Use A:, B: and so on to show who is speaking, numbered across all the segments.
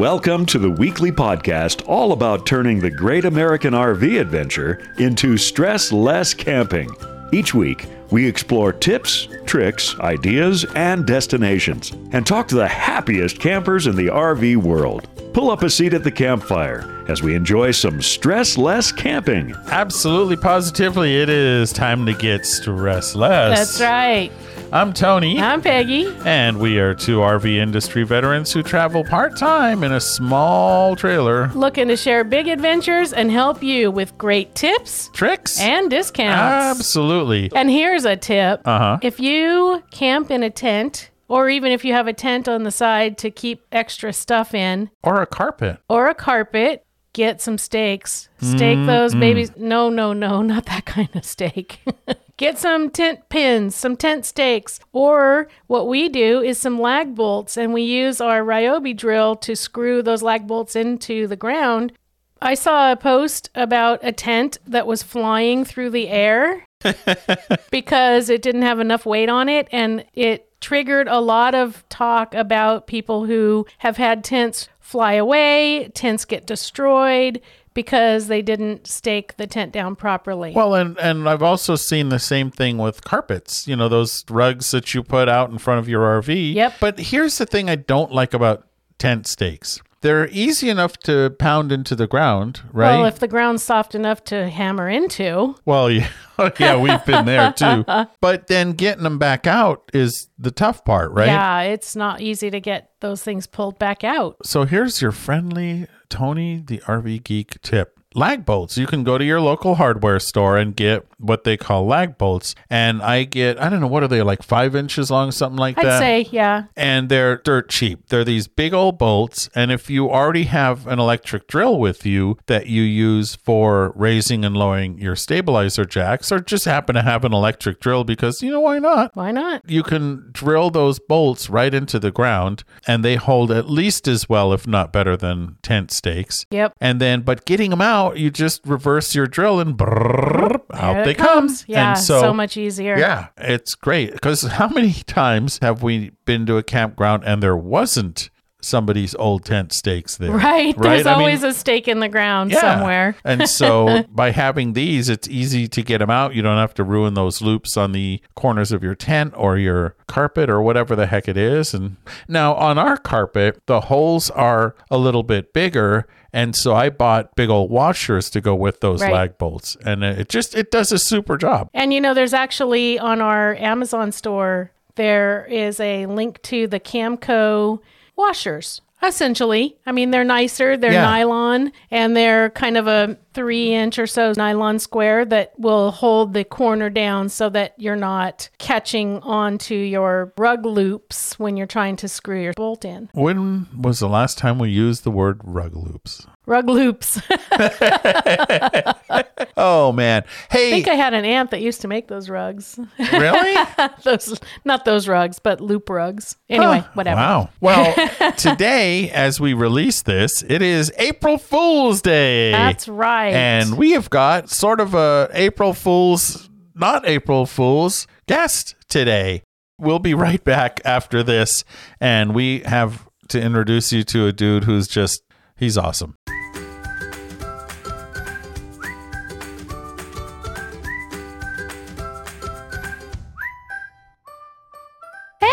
A: Welcome to the weekly podcast all about turning the great American RV adventure into stress less camping. Each week, we explore tips, tricks, ideas, and destinations, and talk to the happiest campers in the RV world. Pull up a seat at the campfire as we enjoy some stress less camping.
B: Absolutely, positively, it is time to get stress less.
C: That's right.
B: I'm Tony,
C: I'm Peggy.
B: and we are two RV industry veterans who travel part time in a small trailer.
C: Looking to share big adventures and help you with great tips
B: Tricks?
C: and discounts.
B: Absolutely.
C: And here's a tip
B: Uh-huh.
C: if you camp in a tent, or even if you have a tent on the side to keep extra stuff in,
B: Or a carpet.
C: or a carpet, get some steaks. Steak those mm-hmm. babies. No, no, no, not that kind of steak. get some tent pins, some tent stakes. Or what we do is some lag bolts, and we use our Ryobi drill to screw those lag bolts into the ground. I saw a post about a tent that was flying through the air because it didn't have enough weight on it and it triggered a lot of talk about people who have had tents fly away, tents get destroyed because they didn't stake the tent down properly.
B: Well, and, and I've also seen the same thing with carpets, you know, those rugs that you put out in front of your RV.
C: Yep.
B: But here's the thing I don't like about tent stakes they're easy enough to pound into the ground, right?
C: Well, if the ground's soft enough to hammer into,
B: Well, yeah, oh, yeah, we've been there too. But then getting them back out is the tough part, right?
C: yeah, it's not easy to get those things pulled back out.
B: So here's your friendly Tony the RV geek tip. Lag bolts. You can go to your local hardware store and get what they call lag bolts. And I get, I don't know, what are they, like five inches long, something like that.
C: I'd say, yeah.
B: and they're dirt cheap. They're these big old bolts, and if you already have an electric drill with you that you use for raising and lowering your stabilizer jacks, or just happen to have an electric drill because you know why not?
C: Why not?
B: You can drill those bolts right into the ground, and they hold at least as well, if not better, than tent stakes.
C: Yep.
B: And then, but getting them out, you just reverse your drill and brrrr, out they
C: comes.
B: come.
C: Yeah,
B: and
C: so, much easier.
B: yeah, it's great because how many times have we been to a campground and there wasn't somebody's old tent stakes there?
C: Right. There's
B: I mean,
C: always a stake in the ground
B: yeah.
C: somewhere.
B: and so by having these, it's easy to get them out. You don't have to ruin those loops on the corners of your tent or your carpet or whatever the heck it is. And now on our carpet, the holes are a little bit bigger. And so I bought big old washers to go with those
C: Right.
B: lag bolts. And it just, it does a super job.
C: And you know, there's actually on our Amazon store, there is a link to the Camco washers. Essentially, I mean, they're nicer, they're
B: Yeah.
C: nylon, and they're kind of a three inch or so nylon square that will hold the corner down so that you're not catching onto your rug loops when you're trying to screw your bolt in.
B: When was the last time we used the word rug loops?
C: Rug loops.
B: Oh man. Hey.
C: I think I had an aunt that used to make those rugs.
B: really?
C: those, not those rugs, but loop rugs. Anyway,
B: Huh.
C: whatever.
B: Wow. Well, today as we release this, it is April Fool's Day.
C: That's right.
B: And we have got sort of a April Fool's not April Fool's guest today. We'll be right back after this and we have to introduce you to a dude who's just he's awesome.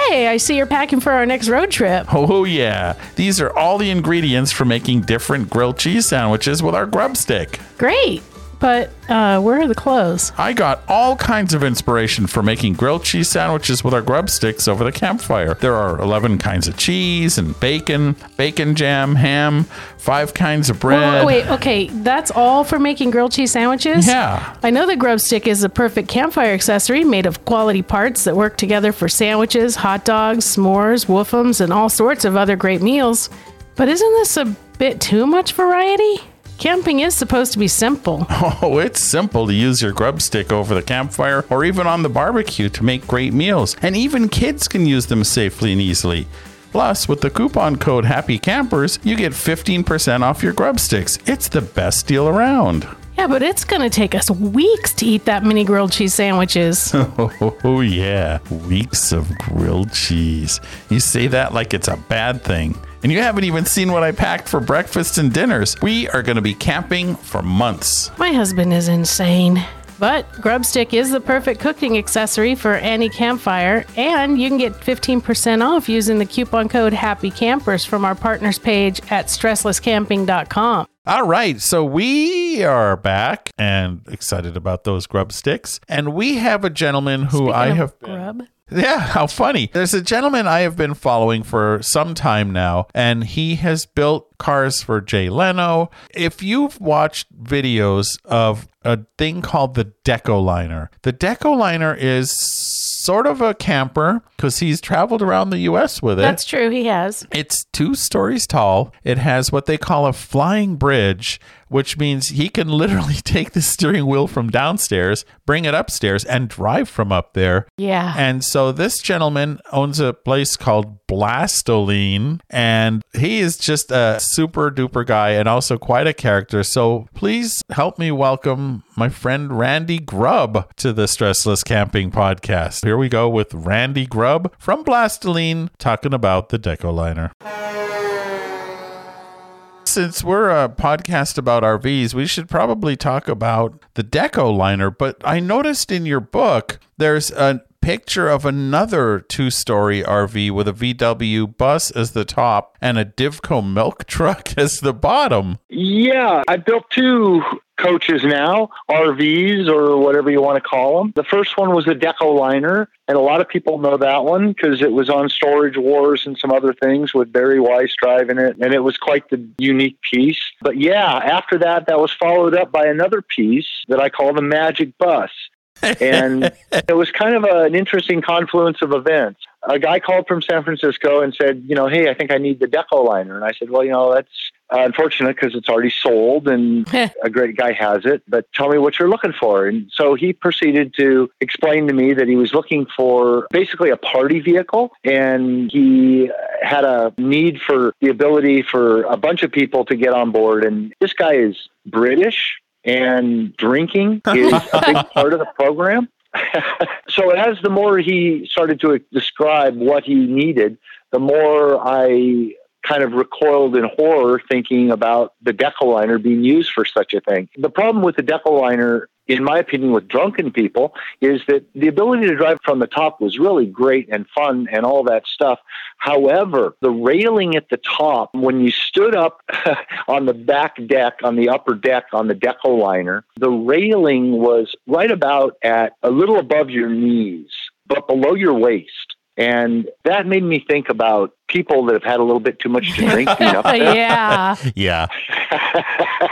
C: Hey, I see you're packing for our next road trip.
B: Oh, yeah. These are all the ingredients for making different grilled cheese sandwiches with our grub stick.
C: Great. But uh, where are the clothes?
B: I got all kinds of inspiration for making grilled cheese sandwiches with our grub sticks over the campfire. There are 11 kinds of cheese and bacon, bacon jam, ham, five kinds of bread.
C: Wait, wait, okay. That's all for making grilled cheese sandwiches?
B: Yeah.
C: I know the grub stick is a perfect campfire accessory made of quality parts that work together for sandwiches, hot dogs, s'mores, woofums, and all sorts of other great meals. But isn't this a bit too much variety? Camping is supposed to be simple.
B: Oh, it's simple to use your grub stick over the campfire or even on the barbecue to make great meals. And even kids can use them safely and easily. Plus, with the coupon code Happy Campers, you get 15% off your grub sticks. It's the best deal around.
C: Yeah, but it's going to take us weeks to eat that many grilled cheese sandwiches.
B: Oh, yeah. Weeks of grilled cheese. You say that like it's a bad thing. And you haven't even seen what I packed for breakfast and dinners. We are going to be camping for months.
C: My husband is insane. But Grubstick is the perfect cooking accessory for any campfire, and you can get 15% off using the coupon code Happy Campers from our partners page at stresslesscamping.com.
B: All right, so we are back and excited about those grub sticks. And we have a gentleman who
C: Speaking
B: I have
C: grub.
B: Yeah, how funny. There's a gentleman I have been following for some time now, and he has built cars for Jay Leno. If you've watched videos of a thing called the Decoliner, the Decoliner is sort of a camper because he's traveled around the US with it.
C: That's true, he has.
B: It's two stories tall. It has what they call a flying bridge, which means he can literally take the steering wheel from downstairs, bring it upstairs, and drive from up there.
C: Yeah.
B: And so this gentleman owns a place called Blastolene, and he is just a super duper guy and also quite a character. So please help me welcome my friend Randy Grubb to the Stressless Camping Podcast. Here we go with Randy Grubb from Blastolene talking about the Decoliner since we're a podcast about RVs, we should probably talk about the Deco liner. But I noticed in your book, there's a picture of another two story RV with a VW bus as the top and a Divco milk truck as the bottom.
D: Yeah, I built two coaches now, RVs or whatever you want to call them. The first one was the Deco Liner, and a lot of people know that one because it was on Storage Wars and some other things with Barry Weiss driving it, and it was quite the unique piece. But yeah, after that, that was followed up by another piece that I call the Magic Bus. And it was kind of a, an interesting confluence of events. A guy called from San Francisco and said, you know, hey, I think I need the Deco liner. And I said, well, you know, that's uh, unfortunate because it's already sold and a great guy has it, but tell me what you're looking for. And so he proceeded to explain to me that he was looking for basically a party vehicle and he had a need for the ability for a bunch of people to get on board. And this guy is British and drinking is a big part of the program. so as the more he started to describe what he needed, the more I kind of recoiled in horror thinking about the Decoliner being used for such a thing. The problem with the Decoliner in my opinion, with drunken people is that the ability to drive from the top was really great and fun and all that stuff. However, the railing at the top, when you stood up on the back deck, on the upper deck, on the deco liner, the railing was right about at a little above your knees, but below your waist. And that made me think about people that have had a little bit too much to drink. You know?
C: yeah.
B: Yeah.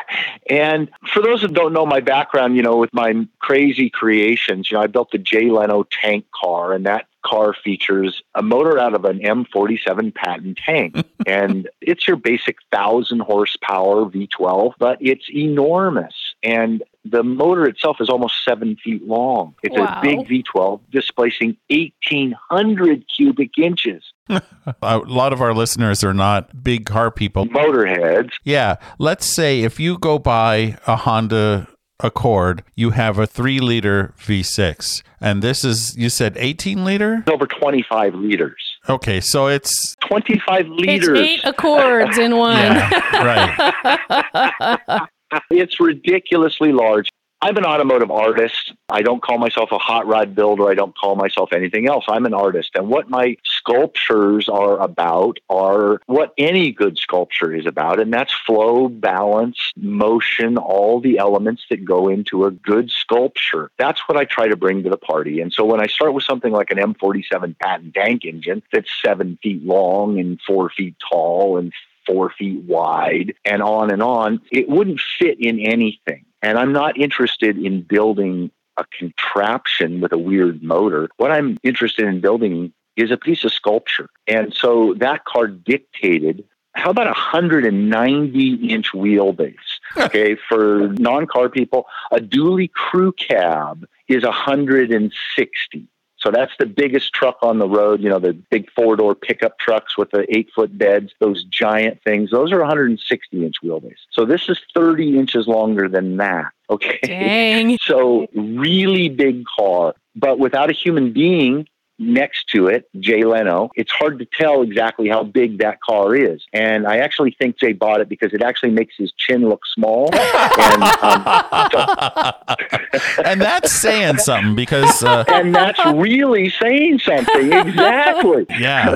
D: and for those that don't know my background, you know, with my crazy creations, you know, I built the Jay Leno tank car, and that car features a motor out of an M47 Patton tank. and it's your basic 1,000 horsepower V12, but it's enormous. And the motor itself is almost seven feet long. It's
C: Wow.
D: a big V12 displacing 1,800 cubic inches.
B: a lot of our listeners are not big car people.
D: Motorheads.
B: Yeah. Let's say if you go buy a Honda Accord, you have a three liter V6. And this is, you said 18 liter?
D: over 25 liters.
B: Okay. So it's,
D: 25
C: It's
D: liters.
C: eight accords in one.
B: yeah, right.
D: It's ridiculously large. I'm an automotive artist. I don't call myself a hot rod builder. I don't call myself anything else. I'm an artist. And what my sculptures are about are what any good sculpture is about. And that's flow, balance, motion, all the elements that go into a good sculpture. That's what I try to bring to the party. And so when I start with something like an M47 Patton tank engine that's seven feet long and four feet tall and four feet wide and on and on, it wouldn't fit in anything. And I'm not interested in building a contraption with a weird motor. What I'm interested in building is a piece of sculpture. And so that car dictated how about a 190 inch wheelbase? Okay, for non car people, a dually crew cab is 160. So that's the biggest truck on the road. You know, the big four door pickup trucks with the eight foot beds, those giant things. Those are 160 inch wheelbase. So this is 30 inches longer than that. Okay.
C: Dang.
D: So really big car, but without a human being next to it, Jay Leno, it's hard to tell exactly how big that car is. And I actually think Jay bought it because it actually makes his chin look small. and, um, so,
B: and that's saying something because uh,
D: and that's really saying something. Exactly.
B: yeah,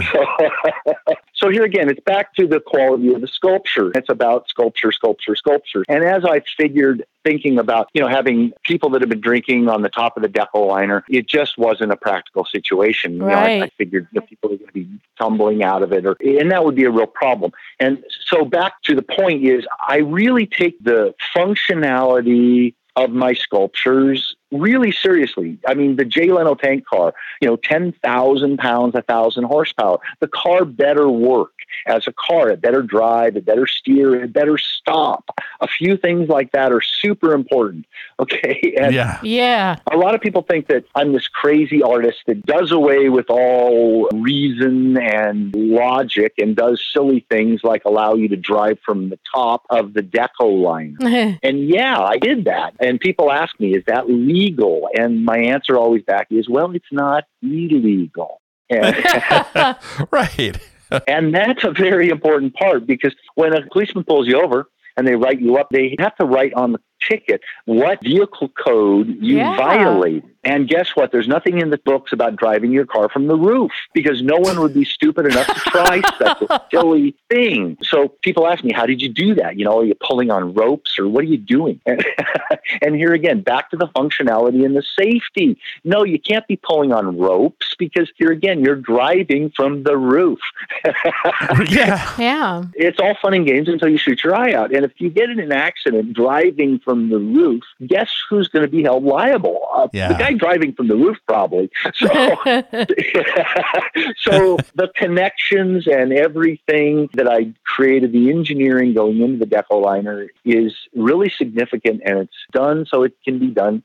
D: So here again, it's back to the quality of the sculpture. It's about sculpture, sculpture, sculpture. And as I figured, thinking about, you know, having people that have been drinking on the top of the deco liner, it just wasn't a practical situation. You know, I, I figured the people are going to be tumbling out of it, or, and that would be a real problem. And so back to the point is, I really take the functionality of my sculptures really seriously. I mean, the Jay Leno tank car, you know, 10,000 pounds, 1,000 horsepower. The car better work as a car. It better drive, it better steer, it better stop. A few things like that are super important. Okay. And
B: yeah,
C: Yeah.
D: a lot of people think that I'm this crazy artist that does away with all reason and logic and does silly things like allow you to drive from the top of the deco line. And yeah, I did that. And people ask me, is that legal? And my answer always back is, well, it's not illegal. And,
B: right.
D: and that's a very important part because when a policeman pulls you over and they write you up, they have to write on the ticket what vehicle code you
C: Yeah.
D: violated. And guess what? There's nothing in the books about driving your car from the roof because no one would be stupid enough to try such a silly thing. So people ask me, how did you do that? You know, are you pulling on ropes or what are you doing? And, and here again, back to the functionality and the safety. No, you can't be pulling on ropes because here again, you're driving from the roof.
B: yeah.
C: yeah.
D: it's all fun and games until you shoot your eye out. And if you get in an accident driving from the roof, guess who's going to be held liable? Uh,
B: Yeah.
D: Guy driving from the roof, probably. So, so the connections and everything that I created, the engineering going into the deco liner is really significant and it's done so it can be done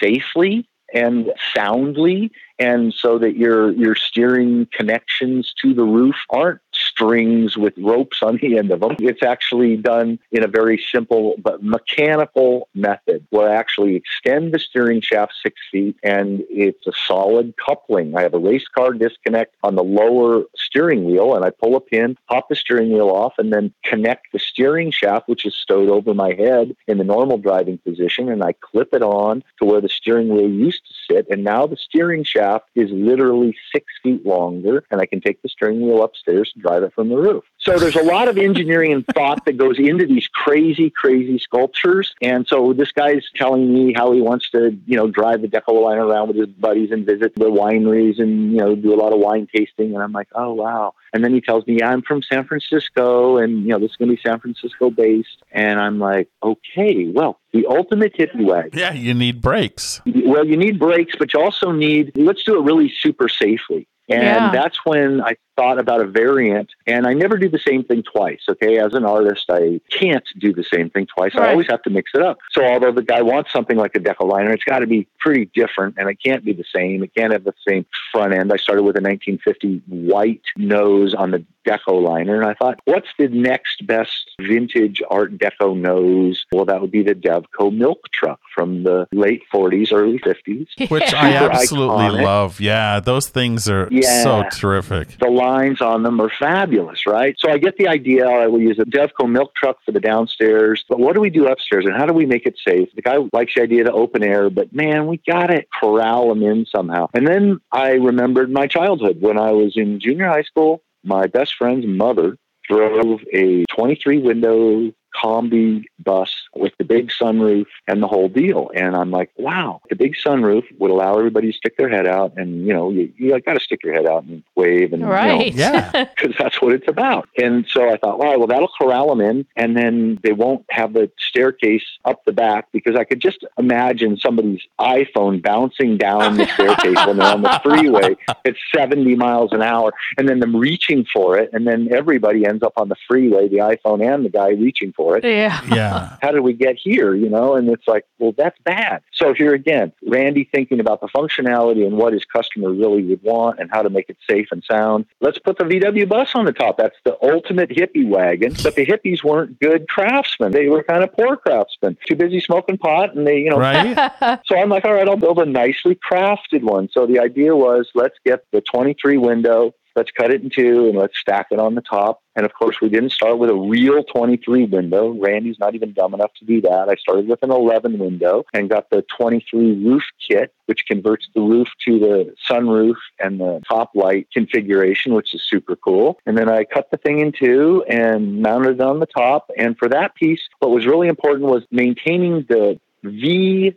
D: safely and soundly and so that your your steering connections to the roof aren't strings with ropes on the end of them. It's actually done in a very simple but mechanical method where I actually extend the steering shaft six feet and it's a solid coupling. I have a race car disconnect on the lower steering wheel and I pull a pin, pop the steering wheel off, and then connect the steering shaft, which is stowed over my head in the normal driving position, and I clip it on to where the steering wheel used to sit. And now the steering shaft is literally six feet longer, and I can take the steering wheel upstairs and drive it from the roof. So there's a lot of engineering and thought that goes into these crazy, crazy sculptures. And so this guy's telling me how he wants to, you know, drive the deco line around with his buddies and visit the wineries and, you know, do a lot of wine tasting. And I'm like, oh, wow. And then he tells me, yeah, I'm from San Francisco and, you know, this is going to be San Francisco based. And I'm like, okay, well, the ultimate hippie wag.
B: Yeah, you need brakes.
D: Well, you need brakes, but you also need, let's do it really super safely. And
C: Yeah.
D: that's when I thought about a variant. And I never do the same thing twice. Okay. As an artist, I can't do the same thing twice.
C: Right.
D: I always have to mix it up. So although the guy wants something like a deco liner, it's got to be pretty different and it can't be the same. It can't have the same front end. I started with a 1950 white nose on the deco liner. And I thought, what's the next best vintage art deco nose? Well, that would be the Divco milk truck from the late 40s, early 50s.
B: Which I absolutely
D: iconic.
B: love. Yeah, those things are
D: Yeah.
B: so terrific.
D: The lines on them are fabulous, right? So I get the idea. I will use a Divco milk truck for the downstairs, but what do we do upstairs and how do we make it safe? The guy likes the idea to open air, but man, we got to corral them in somehow. And then I remembered my childhood when I was in junior high school. My best friend's mother drove a 23 window Kombi bus with big sunroof and the whole deal. And I'm like, wow, the big sunroof would allow everybody to stick their head out. And, you know, you, you got to stick your head out and wave and, you know,
C: Right.
B: Yeah.
D: because that's what it's about. And so I thought, all right, well, that'll corral them in, and then they won't have the staircase up the back because I could just imagine somebody's iPhone bouncing down the staircase when they're on the freeway at 70 miles an hour, and then them reaching for it, and then everybody ends up on the freeway, the iPhone and the guy reaching for for it.
C: Yeah.
B: Yeah.
D: How did we get here? You know, and it's like, well, that's bad. So here again, Randy thinking about the functionality and what his customer really would want and how to make it safe and sound. Let's put the VW bus on the top. That's the ultimate hippie wagon. But the hippies weren't good craftsmen. They were kind of poor craftsmen, too busy smoking pot, and they, you know,
B: Right?
D: so I'm like, all right, I'll build a nicely crafted one. So the idea was let's get the 23 window, let's cut it in two, and let's stack it on the top. And of course, we didn't start with a real 23 window. Randy's not even dumb enough to do that. I started with an 11 window and got the 23 roof kit, which converts the roof to the sunroof and the top light configuration, which is super cool. And then I cut the thing in two and mounted it on the top. And for that piece, what was really important was maintaining the V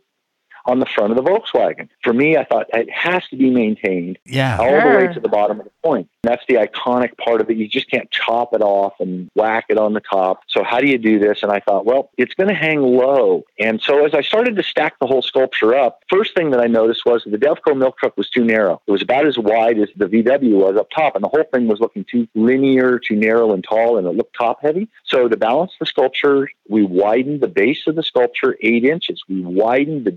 D: on the front of the Volkswagen. For me, I thought it has to be maintained
B: Yeah.
D: all the way to the bottom of the point. That's the iconic part of it. You just can't chop it off and whack it on the top. So how do you do this? And I thought, well, it's going to hang low. And so as I started to stack the whole sculpture up, first thing that I noticed was the Divco milk truck was too narrow. It was about as wide as the VW was up top, and the whole thing was looking too linear, too narrow and tall, and it looked top heavy. So to balance the sculpture, we widened the base of the sculpture eight inches. We widened the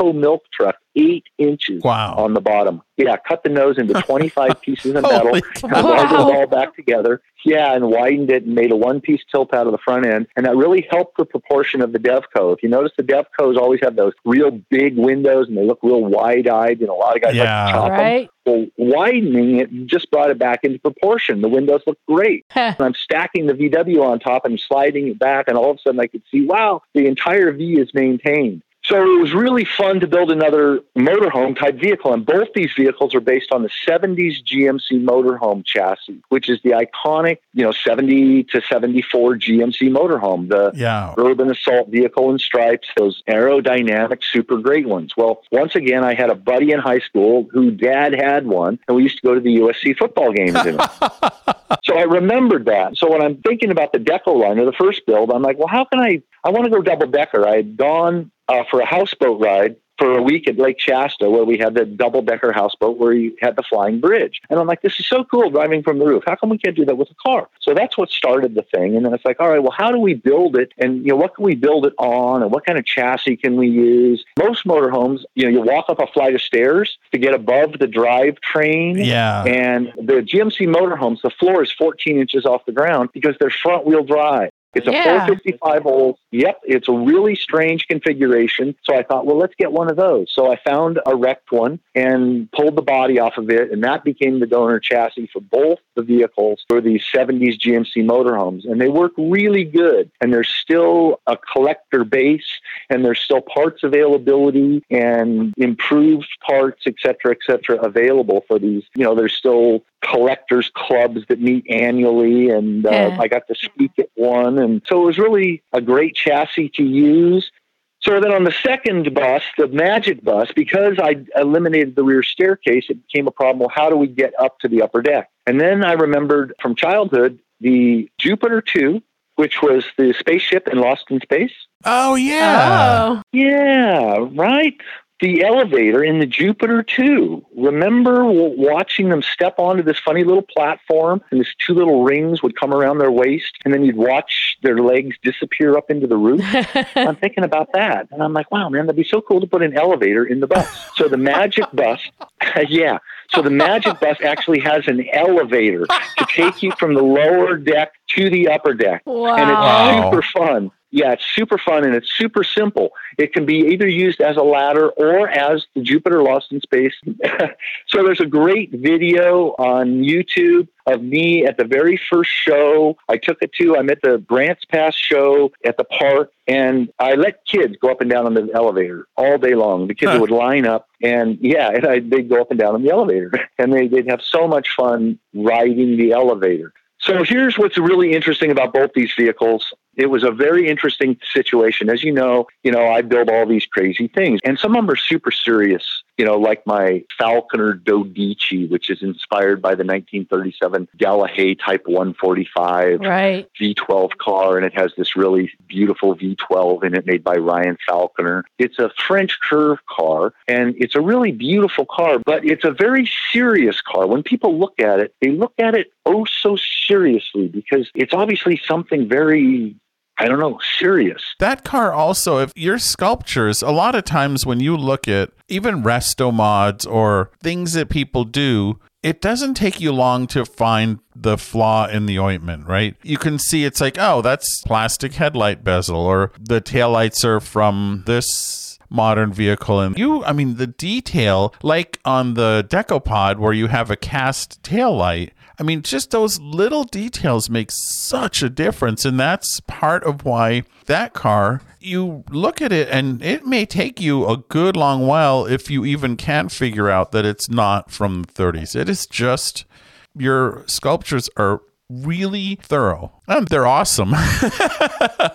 D: Divco milk truck eight inches
B: Wow.
D: on the bottom. Yeah, cut the nose into 25 pieces of metal and
B: cow.
D: welded it all back together. Yeah, and widened it and made a one piece tilt out of the front end. And that really helped the proportion of the Divco. If you notice, the Divcos always have those real big windows and they look real wide eyed. And a lot of guys
B: Yeah.
D: like to chop them.
C: Right.
D: Well, widening it just brought it back into proportion. The windows look great. And I'm stacking the VW on top and sliding it back, and all of a sudden I could see, wow, the entire V is maintained. So it was really fun to build another motorhome type vehicle, and both these vehicles are based on the 70s GMC motorhome chassis, which is the iconic, you know, 70 to 74 GMC motorhome. The
B: Yeah.
D: urban assault vehicle in stripes, those aerodynamic, super great ones. Well, once again, I had a buddy in high school who dad had one, and we used to go to the USC football games in it. so I remembered that. So when I'm thinking about the Deco liner, the first build, I'm like, well, how can I? I want to go double decker. I had gone uh, for a houseboat ride for a week at Lake Shasta where we had the double decker houseboat where you had the flying bridge. And I'm like, this is so cool driving from the roof. How come we can't do that with a car? So that's what started the thing. And then it's like, all right, well, how do we build it? And, you know, what can we build it on? And what kind of chassis can we use? Most motorhomes, you know, you walk up a flight of stairs to get above the drivetrain.
B: Yeah.
D: And the GMC motorhomes, the floor is 14 inches off the ground because they're front wheel drive. It's a
C: Yeah.
D: 455 volt. Yep, it's a really strange configuration. So I thought, well, let's get one of those. So I found a wrecked one and pulled the body off of it, and that became the donor chassis for both the vehicles for these 70s GMC motorhomes. And they work really good. And there's still a collector base, and there's still parts availability and improved parts, et cetera, et cetera, available for these. You know, there's still collectors clubs that meet annually, and uh,
C: Yeah.
D: I got to speak at one, and so it was really a great chassis to use. So then on the second bus, the Magic bus, because I eliminated the rear staircase, it became a problem. Well, how do we get up to the upper deck? And then I remembered from childhood the Jupiter 2, which was the spaceship in Lost in Space.
B: Oh yeah.
C: Oh.
D: Yeah, right. The elevator in the Jupiter 2. Remember watching them step onto this funny little platform and these two little rings would come around their waist and then you'd watch their legs disappear up into the roof? I'm thinking about that. And I'm like, wow, man, that'd be so cool to put an elevator in the bus. So the Magic Bus, yeah. So the Magic Bus actually has an elevator to take you from the lower deck to the upper deck. And
C: Wow.
D: it's super fun. Yeah, it's super fun and it's super simple. It can be either used as a ladder or as the Jupiter Lost in Space. so there's a great video on YouTube of me at the very first show I took it to. I'm at the Grants Pass show at the park, and I let kids go up and down on the elevator all day long. The kids
B: Huh.
D: would line up, and yeah, and I, they'd go up and down on the elevator, and they, they'd have so much fun riding the elevator. So here's what's really interesting about both these vehicles. It was a very interesting situation. As you know, you know, I build all these crazy things and some of them are super serious, you know, like my Falconer Dodici, which is inspired by the 1937 Delahaye Type 145
C: Right.
D: V12 car, and it has this really beautiful V12 in it made by Ryan Falconer. It's a French curve car, and it's a really beautiful car, but it's a very serious car. When people look at it, they look at it oh so seriously because it's obviously something very I don't know, serious.
B: That car also, if your sculptures, a lot of times when you look at even resto mods or things that people do, it doesn't take you long to find the flaw in the ointment, right? You can see it's like, oh, that's plastic headlight bezel, or the taillights are from this modern vehicle. And you, I mean, the detail, like on the Decopod where you have a cast taillight, I mean, just those little details make such a difference. And that's part of why that car, you look at it and it may take you a good long while if you even can figure out that it's not from the 30s. It is just your sculptures are really thorough and they're awesome.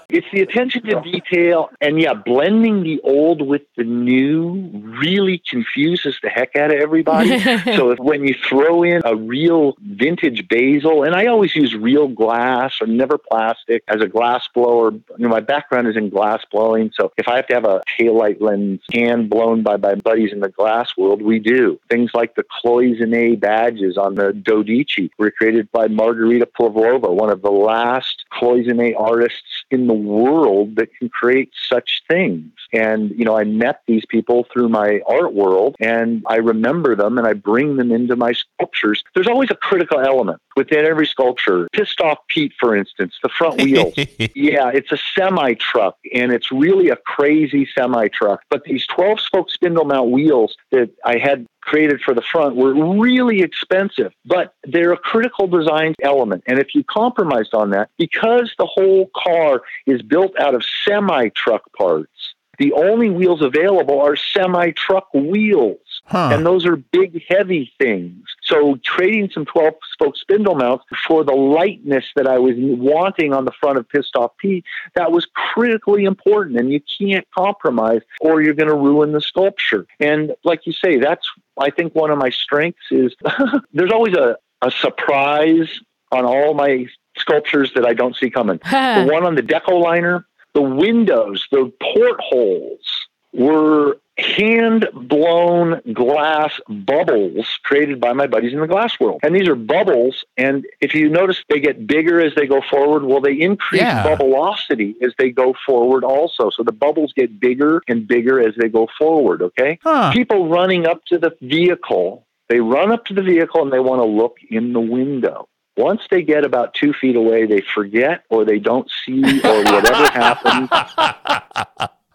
D: it's the attention to detail and yeah, blending the old with the new really confuses the heck out of everybody. so if when you throw in a real vintage bezel, and I always use real glass or never plastic as a glass blower. You know, my background is in glass blowing, so if I have to have a taillight lens hand blown by my buddies in the glass world, we do. Things like the cloisonne badges on the Dodici were created by Margarita Pavlova, one of the last cloisonne artists in the world that can create such things. And, you know, I met these people through my art world and I remember them and I bring them into my sculptures. There's always a critical element within every sculpture. Pissed off Pete, for instance, the front wheels. yeah, it's a semi truck and it's really a crazy semi truck. But these 12 spoke spindle mount wheels that I had created for the front were really expensive, but they're a critical design element. And if you compromised on that, because the whole car is built out of semi truck parts, the only wheels available are semi truck wheels. Huh. And those are big, heavy things. So trading some 12 spoke spindle mounts for the lightness that I was wanting on the front of Pissed Off Pete, that was critically important. And you can't compromise or you're going to ruin the sculpture. And like you say, that's, I think, one of my strengths is there's always a, a surprise on all my sculptures that I don't see coming. the one on the deco liner, the windows, the portholes were hand blown glass bubbles created by my buddies in the glass world. And these are bubbles. And if you notice, they get bigger as they go forward. Well, they increase yeah. bubblosity as they go forward also. So the bubbles get bigger and bigger as they go forward. Okay. Huh. People running up to the vehicle, they run up to the vehicle and they want to look in the window. Once they get about two feet away, they forget or they don't see or whatever happens.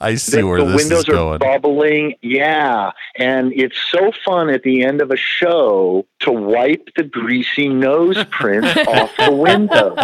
B: I see the, where the
D: windows
B: is going.
D: are bubbling. Yeah, and it's so fun at the end of a show to wipe the greasy nose print off the windows.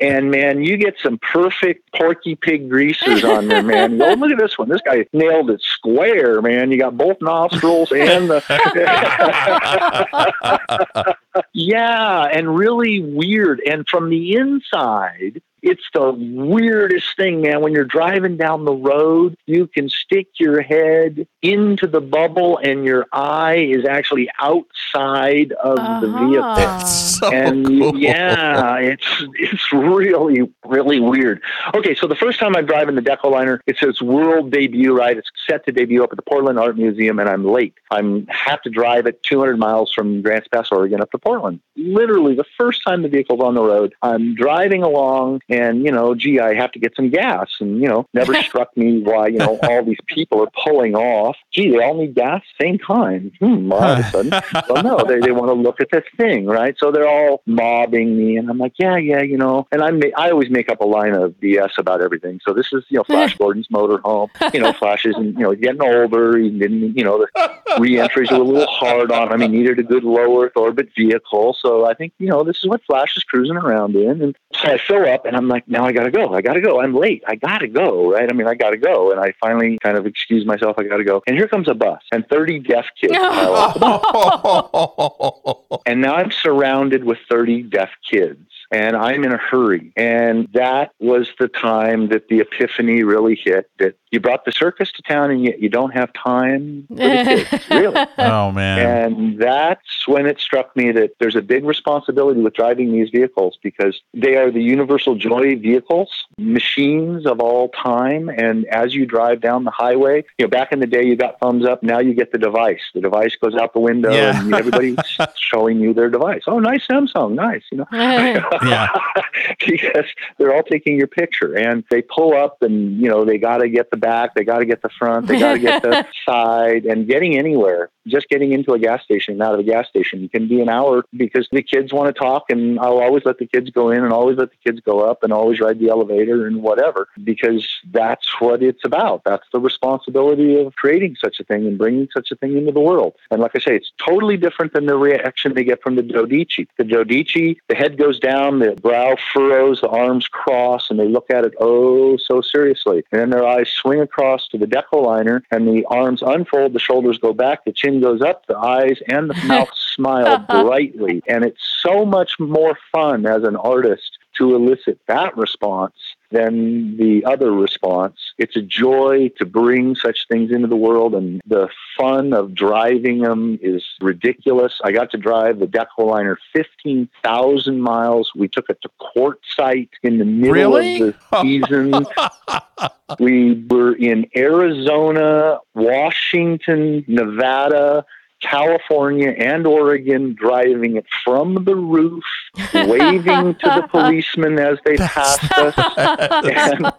D: And man, you get some perfect Porky Pig greasers on there, man. Oh, look at this one. This guy nailed it square, man. You got both nostrils and the. yeah, and really weird. And from the inside, it's the weirdest thing, man. When you're driving down the road, you can stick your head into the bubble and your eye is actually outside of uh-huh. the vehicle.
B: So
D: and
B: cool.
D: yeah, it's it's really, really weird. Okay, so the first time I'm driving the Decoliner, it's its world debut, right? It's set to debut up at the Portland Art Museum and I'm late. I have to drive it 200 miles from Grants Pass, Oregon up to Portland. Literally the first time the vehicle's on the road, I'm driving along and you know, gee, I have to get some gas, and you know, never struck me why you know all these people are pulling off. Gee, they all need gas, same time. Hmm. All of a sudden, well, no, they they want to look at this thing, right? So they're all mobbing me, and I'm like, yeah, yeah, you know, and I ma- I always make up a line of BS about everything. So this is you know Flash Gordon's motorhome. You know, Flash isn't, you know getting older. He didn't you know the reentries are a little hard on him. He needed a good low Earth orbit vehicle. So I think you know this is what Flash is cruising around in, and so I show up, and I'm like, now I got to go. I got to go. I'm late. I got to go, right? I mean, I got to go. And I finally kind of excuse myself. I got to go. And here comes a bus and 30 deaf kids. and now I'm surrounded with 30 deaf kids and I'm in a hurry. And that was the time that the epiphany really hit that you brought the circus to town and yet you don't have time for the kids. Really.
B: Oh man.
D: And that's when it struck me that there's a big responsibility with driving these vehicles because they are the universal joy vehicles, machines of all time. And as you drive down the highway, you know, back in the day, you got thumbs up. Now you get the device. The device goes out the window
B: Yeah.
D: and everybody's showing you their device. Oh, nice Samsung. Nice. You know,
B: Yeah.
D: because they're all taking your picture and they pull up and, you know, they got to get the back, they got to get the front, they got to get the side and getting anywhere, just getting into a gas station and out of a gas station. Can be an hour because the kids want to talk and I'll always let the kids go in and always let the kids go up and always ride the elevator and whatever because that's what it's about. That's the responsibility of creating such a thing and bringing such a thing into the world. And like I say, it's totally different than the reaction they get from the Dodici. The Dodici, the head goes down, the brow furrows, the arms cross, and they look at it oh so seriously. And then their eyes swing across to the Decoliner, and the arms unfold, the shoulders go back, the chin goes up, the eyes and the mouth smile brightly. And it's so much more fun as an artist to elicit that response than the other response. It's a joy to bring such things into the world, and the fun of driving them is ridiculous. I got to drive the Decoliner 15,000 miles. We took it to Quartzsite in the middle
B: Really?
D: of the season. we were in Arizona, Washington, Nevada, California, and Oregon, driving it from the roof, waving to the policemen as they passed us. And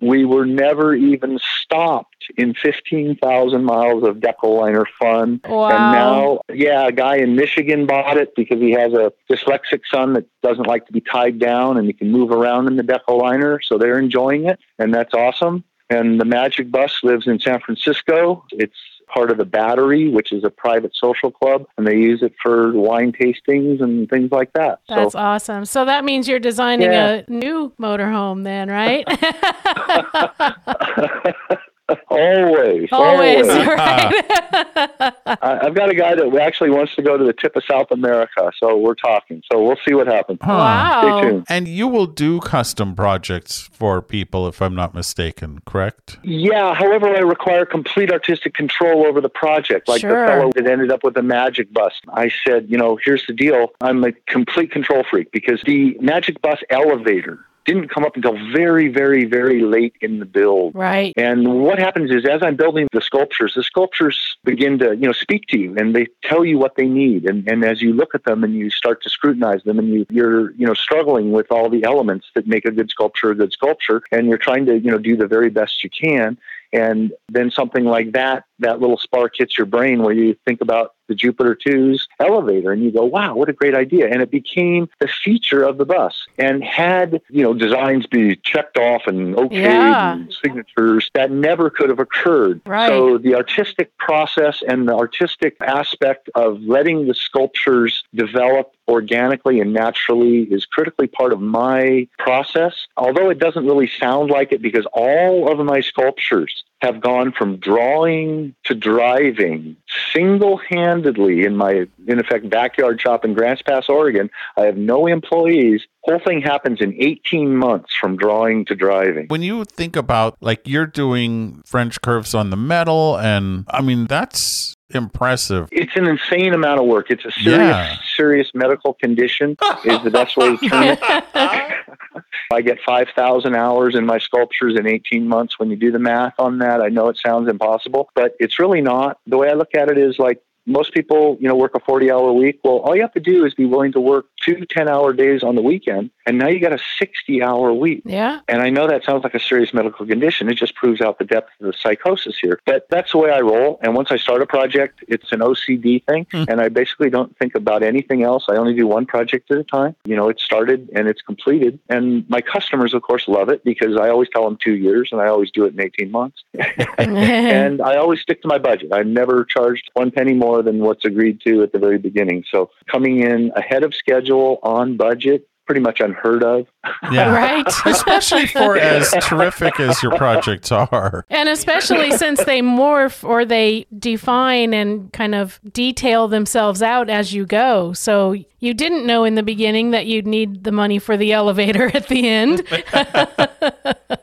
D: we were never even stopped in 15,000 miles of Decoliner fun.
C: Wow.
D: And now, yeah, a guy in Michigan bought it because he has a dyslexic son that doesn't like to be tied down and he can move around in the Decoliner. So they're enjoying it, and that's awesome. And the Magic Bus lives in San Francisco. It's part of the Battery, which is a private social club, and they use it for wine tastings and things like that.
C: That's
D: so
C: awesome. So that means you're designing
D: Yeah.
C: a new motorhome then, right?
D: always,
C: Always,
D: always.
C: right? Ah.
D: I- I've got a guy that actually wants to go to the tip of South America, so we're talking. So we'll see what happens.
B: Huh.
C: wow.
D: Stay tuned.
B: And you will do custom projects for people, if I'm not mistaken, correct?
D: Yeah, however, I require complete artistic control over the project. Like
C: Sure.
D: the fellow that ended up with a magic bus. I said, you know, here's the deal. I'm a complete control freak because the magic bus elevator didn't come up until very, very, very late in the build.
C: Right.
D: And what happens is, as I'm building the sculptures, the sculptures begin to, you know, speak to you, and they tell you what they need. And, and as you look at them and you start to scrutinize them, and you, you're, you know, struggling with all the elements that make a good sculpture a good sculpture, and you're trying to, you know, do the very best you can. And then something like that, that little spark hits your brain where you think about the Jupiter 2's elevator and you go, wow, what a great idea. And it became the feature of the bus. And had, you know, designs be checked off and okayed
C: Yeah.
D: and signatures, that never could have occurred.
C: Right.
D: So the artistic process and the artistic aspect of letting the sculptures develop organically and naturally is critically part of my process. Although it doesn't really sound like it because all of my sculptures have gone from drawing to driving single-handedly in my in effect backyard shop in Grants Pass, Oregon. I have no employees. Whole thing happens in 18 months from drawing to driving.
B: When you think about like you're doing French curves on the metal, and I mean, that's impressive.
D: It's an insane amount of work. It's a serious,
B: Yeah.
D: serious medical condition is the best way to term it. I get 5,000 hours in my sculptures in 18 months. When you do the math on that, I know it sounds impossible, but it's really not. The way I look at it is like most people, you know, work a 40 hour week. Well, all you have to do is be willing to work two 10 hour days on the weekend. And now you got a 60 hour week.
C: Yeah.
D: And I know that sounds like a serious medical condition. It just proves out the depth of the psychosis here. But that's the way I roll. And once I start a project, it's an OCD thing. Hmm. And I basically don't think about anything else. I only do one project at a time. You know, it started and it's completed. And my customers, of course, love it because I always tell them two years and I always do it in 18 months. and I always stick to my budget. I've never charged one penny more than what's agreed to at the very beginning. So coming in ahead of schedule on budget pretty much unheard of.
B: Yeah.
C: Right.
B: Especially for as terrific as your projects are.
C: And especially since they morph or they define and kind of detail themselves out as you go. So you didn't know in the beginning that you'd need the money for the elevator at the end.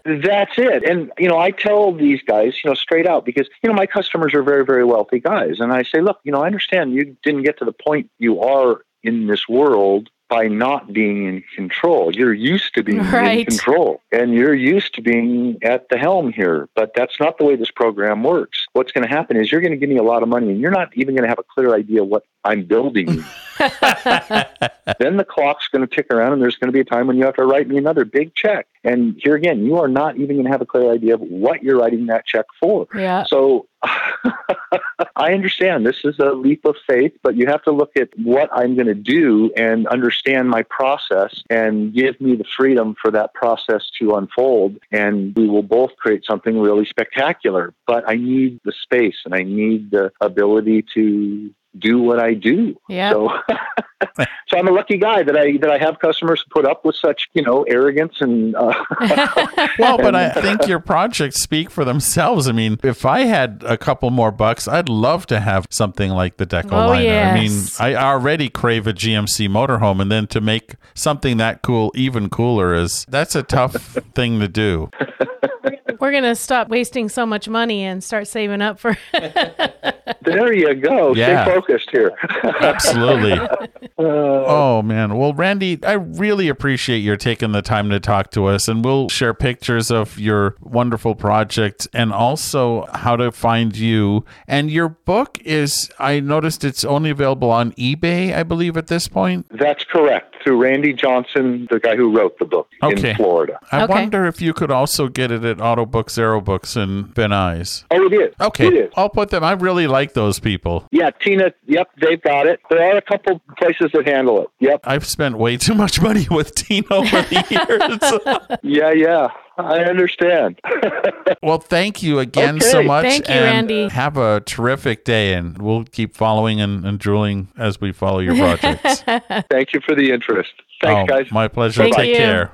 D: That's it. And, you know, I tell these guys, you know, straight out because, you know, my customers are very, very wealthy guys. And I say, look, you know, I understand you didn't get to the point you are in this world by not being in control. You're used to being
C: Right.
D: in control and you're used to being at the helm here. But that's not the way this program works. What's going to happen is you're going to give me a lot of money and you're not even going to have a clear idea what I'm building. then the clock's going to tick around and there's going to be a time when you have to write me another big check. And here again, you are not even going to have a clear idea of what you're writing that check for.
C: yeah.
D: So I understand this is a leap of faith, but you have to look at what I'm going to do and understand my process and give me the freedom for that process to unfold. And we will both create something really spectacular. But I need the space and I need the ability to do what I do.
C: Yeah.
D: So, so I'm a lucky guy that I that I have customers put up with such you know arrogance and uh,
B: Well, but I think your projects speak for themselves. I mean, if I had a couple more bucks, I'd love to have something like the Deco
C: Oh,
B: liner. I mean. I already crave a GMC motorhome, and then to make something that cool even cooler is that's a tough thing to do.
C: We're going to stop wasting so much money and start saving up for.
D: there you go.
B: Yeah.
D: Stay focused here.
B: Absolutely. Uh, oh man. Well, Randy, I really appreciate your taking the time to talk to us and we'll share pictures of your wonderful project and also how to find you. And your book is I noticed it's only available on eBay, I believe at this point.
D: That's correct. Through Randy Johnson, the guy who wrote the book
B: Okay.
D: in Florida.
B: I
C: Okay.
B: wonder if you could also get it at Auto Books, Aero Books in Van Nuys.
D: Oh, it is.
B: Okay.
D: It is.
B: I'll put them. I really like those people.
D: Yeah, Tina. Yep, they've got it. There are a couple places that handle it. Yep.
B: I've spent way too much money with Tina over the years.
D: Yeah, yeah. I understand.
B: Well, thank you again so much.
C: Thank you,
B: and
C: Randy.
B: Have a terrific day, and we'll keep following and, and drooling as we follow your projects.
D: Thank you for the interest. Thanks,
B: Oh,
D: guys.
B: My pleasure.
C: Thank
B: Take
C: you.
B: care.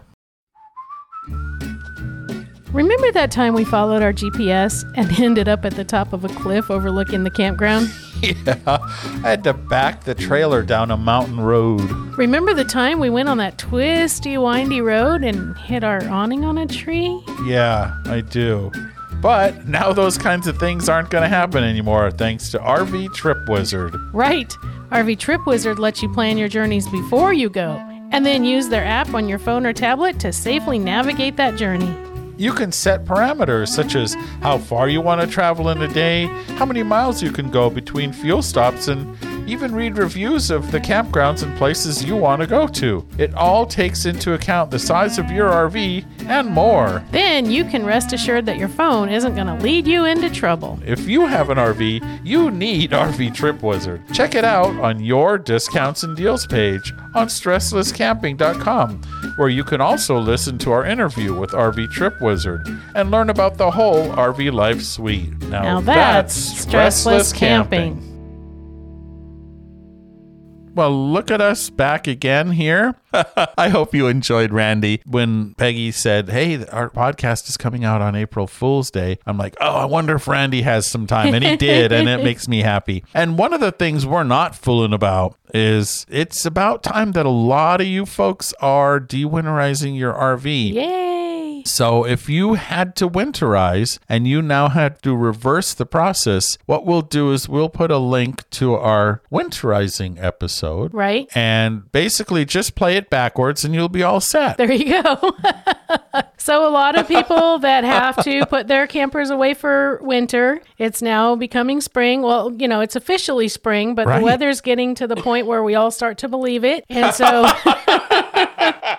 C: Remember that time we followed our GPS and ended up at the top of a cliff overlooking the campground?
B: Yeah, I had to back the trailer down a mountain road.
C: Remember the time we went on that twisty, windy road and hit our awning on a tree?
B: Yeah, I do. But now those kinds of things aren't going to happen anymore thanks to RV Trip Wizard.
C: Right. RV Trip Wizard lets you plan your journeys before you go, and then use their app on your phone or tablet to safely navigate that journey.
B: You can set parameters such as how far you want to travel in a day, how many miles you can go between fuel stops, and even read reviews of the campgrounds and places you want to go to. It all takes into account the size of your RV and more.
C: Then you can rest assured that your phone isn't going to lead you into trouble.
B: If you have an RV, you need RV Trip Wizard. Check it out on your discounts and deals page on stresslesscamping.com, where you can also listen to our interview with RV Trip Wizard and learn about the whole RV life suite. Now,
C: Now that's stressless camping.
B: Well, look at us back again here. I hope you enjoyed Randy. When Peggy said, Hey, our podcast is coming out on April Fool's Day, I'm like, Oh, I wonder if Randy has some time. And he did, and it makes me happy. And one of the things we're not fooling about is it's about time that a lot of you folks are dewinterizing your RV.
C: Yay!
B: So, if you had to winterize and you now had to reverse the process, what we'll do is we'll put a link to our winterizing episode.
C: Right?
B: And basically just play it backwards and you'll be all set.
C: There you go. so, a lot of people that have to put their campers away for winter, it's now becoming spring. Well, you know, it's officially spring, but
B: Right.
C: the weather's getting to the point where we all start to believe it. And so,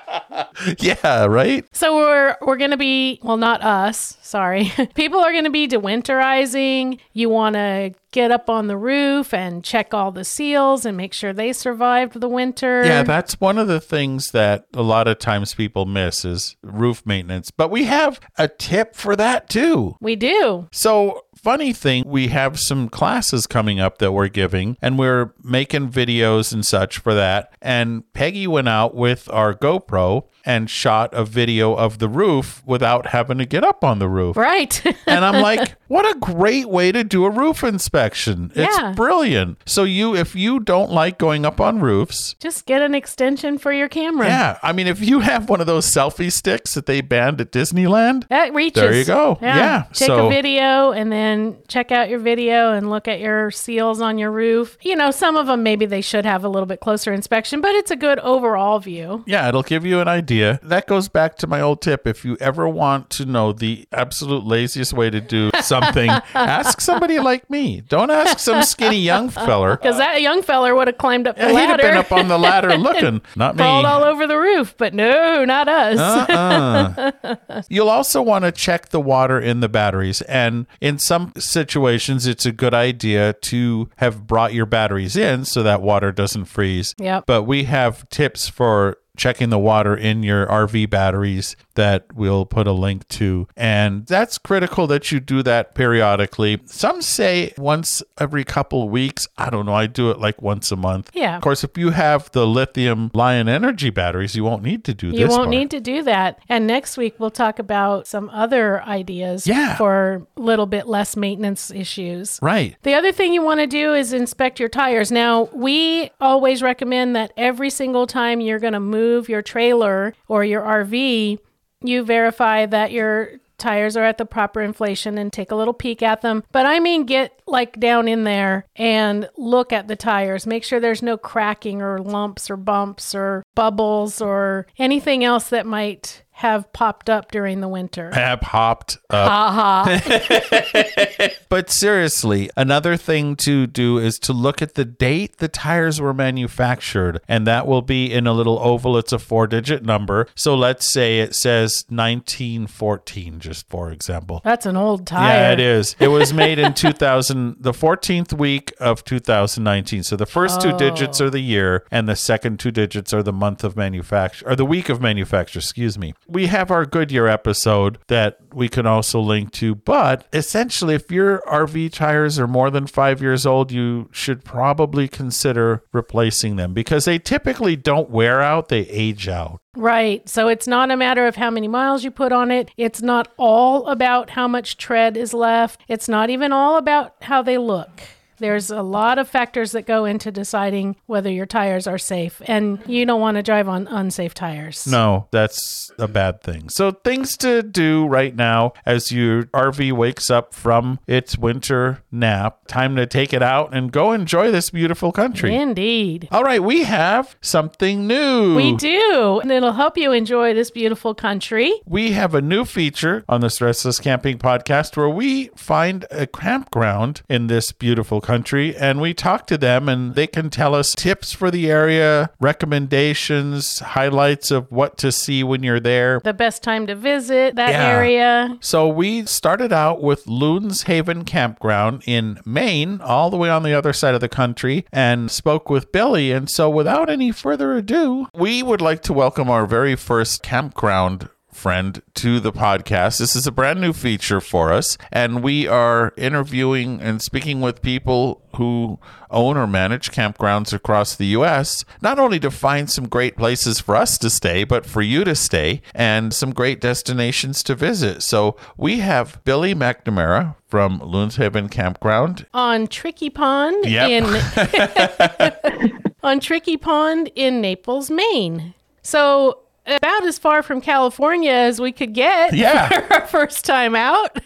B: yeah, right?
C: so we're we're going to be, well, not us, sorry. People are going to be dewinterizing. You want to get up on the roof and check all the seals and make sure they survived the winter.
B: Yeah, that's one of the things that a lot of times people miss is roof maintenance. But we have a tip for that too.
C: we do.
B: So, funny thing, we have some classes coming up that we're giving, and we're making videos and such for that. And Peggy went out with our GoPro and shot a video of the roof without having to get up on the roof.
C: Right.
B: And I'm like, what a great way to do a roof inspection. It's
C: Yeah.
B: brilliant. So you if you don't like going up on roofs,
C: Just get an extension for your camera.
B: yeah, I mean if you have one of those selfie sticks that they banned at Disneyland,
C: That reaches.
B: There you go. Yeah,
C: Take
B: so-
C: a video and then check out your video and look at your seals on your roof. You know, some of them maybe they should have a little bit closer inspection, but it's a good overall view.
B: Yeah, it'll give you an idea. That goes back to my old tip. If you ever want to know the absolute laziest way to do something, ask somebody like me. Don't ask some skinny young feller.
C: Because that young feller would have climbed up the
B: Yeah, he'd have been up on the ladder looking, not me.
C: crawled all over the roof, but no, not us.
B: Uh-uh. You'll also want to check the water in the batteries. And in some situations, it's a good idea to have brought your batteries in so that water doesn't freeze.
C: Yep.
B: But we have tips for checking the water in your RV batteries that we'll put a link to. And that's critical that you do that periodically. Some say once every couple weeks. I don't know. I do it like once a month.
C: Yeah.
B: Of course, if you have the lithium lion energy batteries, you won't need to do
C: You won't
B: part.
C: need to do that. And next week we'll talk about some other ideas
B: Yeah.
C: for a little bit less maintenance issues.
B: Right.
C: The other thing you want to do is inspect your tires. Now, we always recommend that every single time you're going to move your trailer or your RV, you verify that your tires are at the proper inflation and take a little peek at them. But I mean, get like down in there and look at the tires. Make sure there's no cracking or lumps or bumps or bubbles or anything else that might have popped up during the winter.
B: have hopped up. Uh-huh. but seriously, another thing to do is to look at the date the tires were manufactured, and that will be in a little oval. It's a four digit number. So let's say it says 1914, just for example.
C: That's an old tire.
B: Yeah, it is. It was made in 2000, the 14th week of 2019. So the first two oh. digits are the year, and the second two digits are the month of manufacture, or the week of manufacture, excuse me. We have our Goodyear episode that we can also link to, but essentially, if your RV tires are more than five years old, you should probably consider replacing them because they typically don't wear out, they age out.
C: Right. So it's not a matter of how many miles you put on it. It's not all about how much tread is left. It's not even all about how they look. There's a lot of factors that go into deciding whether your tires are safe, and you don't want to drive on unsafe tires.
B: No, that's a bad thing. So, things to do right now as your RV wakes up from its winter nap. Time to take it out and go enjoy this beautiful country.
C: Indeed.
B: All right, we have something new.
C: We do. And it'll help you enjoy this beautiful country.
B: We have a new feature on the Stressless Camping podcast where we find a campground in this beautiful country and we talk to them and they can tell us tips for the area, recommendations, highlights of what to see when you're there.
C: The best time to visit that
B: Yeah.
C: area.
B: So we started out with Loons Haven Campground in Maine, all the way on the other side of the country, and spoke with Billy. And so without any further ado, we would like to welcome our very first campground friend to the podcast. This is a brand new feature for us, and we are interviewing and speaking with people who own or manage campgrounds across the US, not only to find some great places for us to stay, but for you to stay and some great destinations to visit. So we have Billy McNamara from Loons Haven Campground.
C: on Tricky Pond
B: Yep.
C: in on Tricky Pond in Naples, Maine. So about as far from California as we could get
B: Yeah.
C: for our first time out.